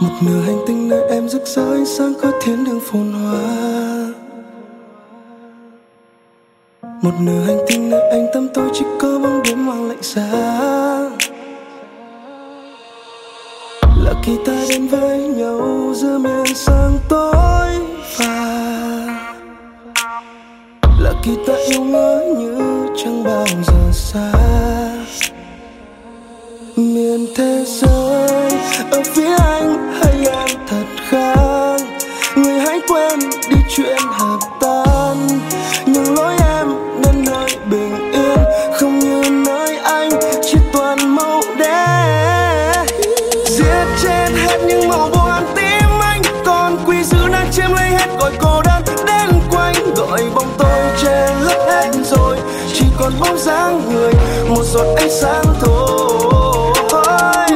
một nửa hành tinh nơi em rực rỡ, ánh sáng có thiên đường phồn hoa. Một nửa hành tinh nơi anh tâm tôi chỉ có bóng đêm hoang lạnh giá. Là khi ta đến với nhau, giữa miền sáng tối và là khi ta yêu ngỡ như chẳng bao giờ xa. Toàn giết chết hết những màu buồn tim anh. Còn quỷ dữ đang chiếm lấy hết gọi cô đơn đến quanh. Gọi bóng tôi che lấp hết rồi, chỉ còn bóng dáng người, một giọt ánh sáng thôi.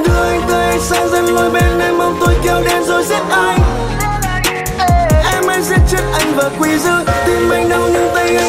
Đưa anh tới ánh sáng dẫn lối bên em mong tôi kéo đến rồi giết anh. Em hãy giết chết anh và quỷ dữ, tim anh đau nhưng tay anh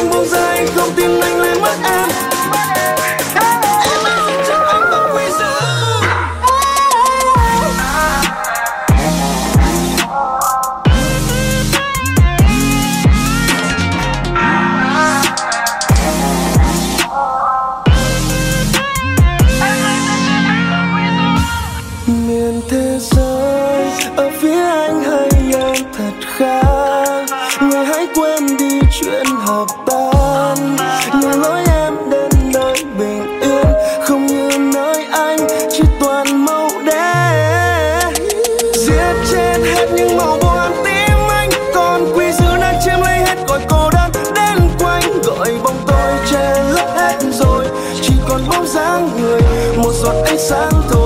một giọt ánh sáng thôi.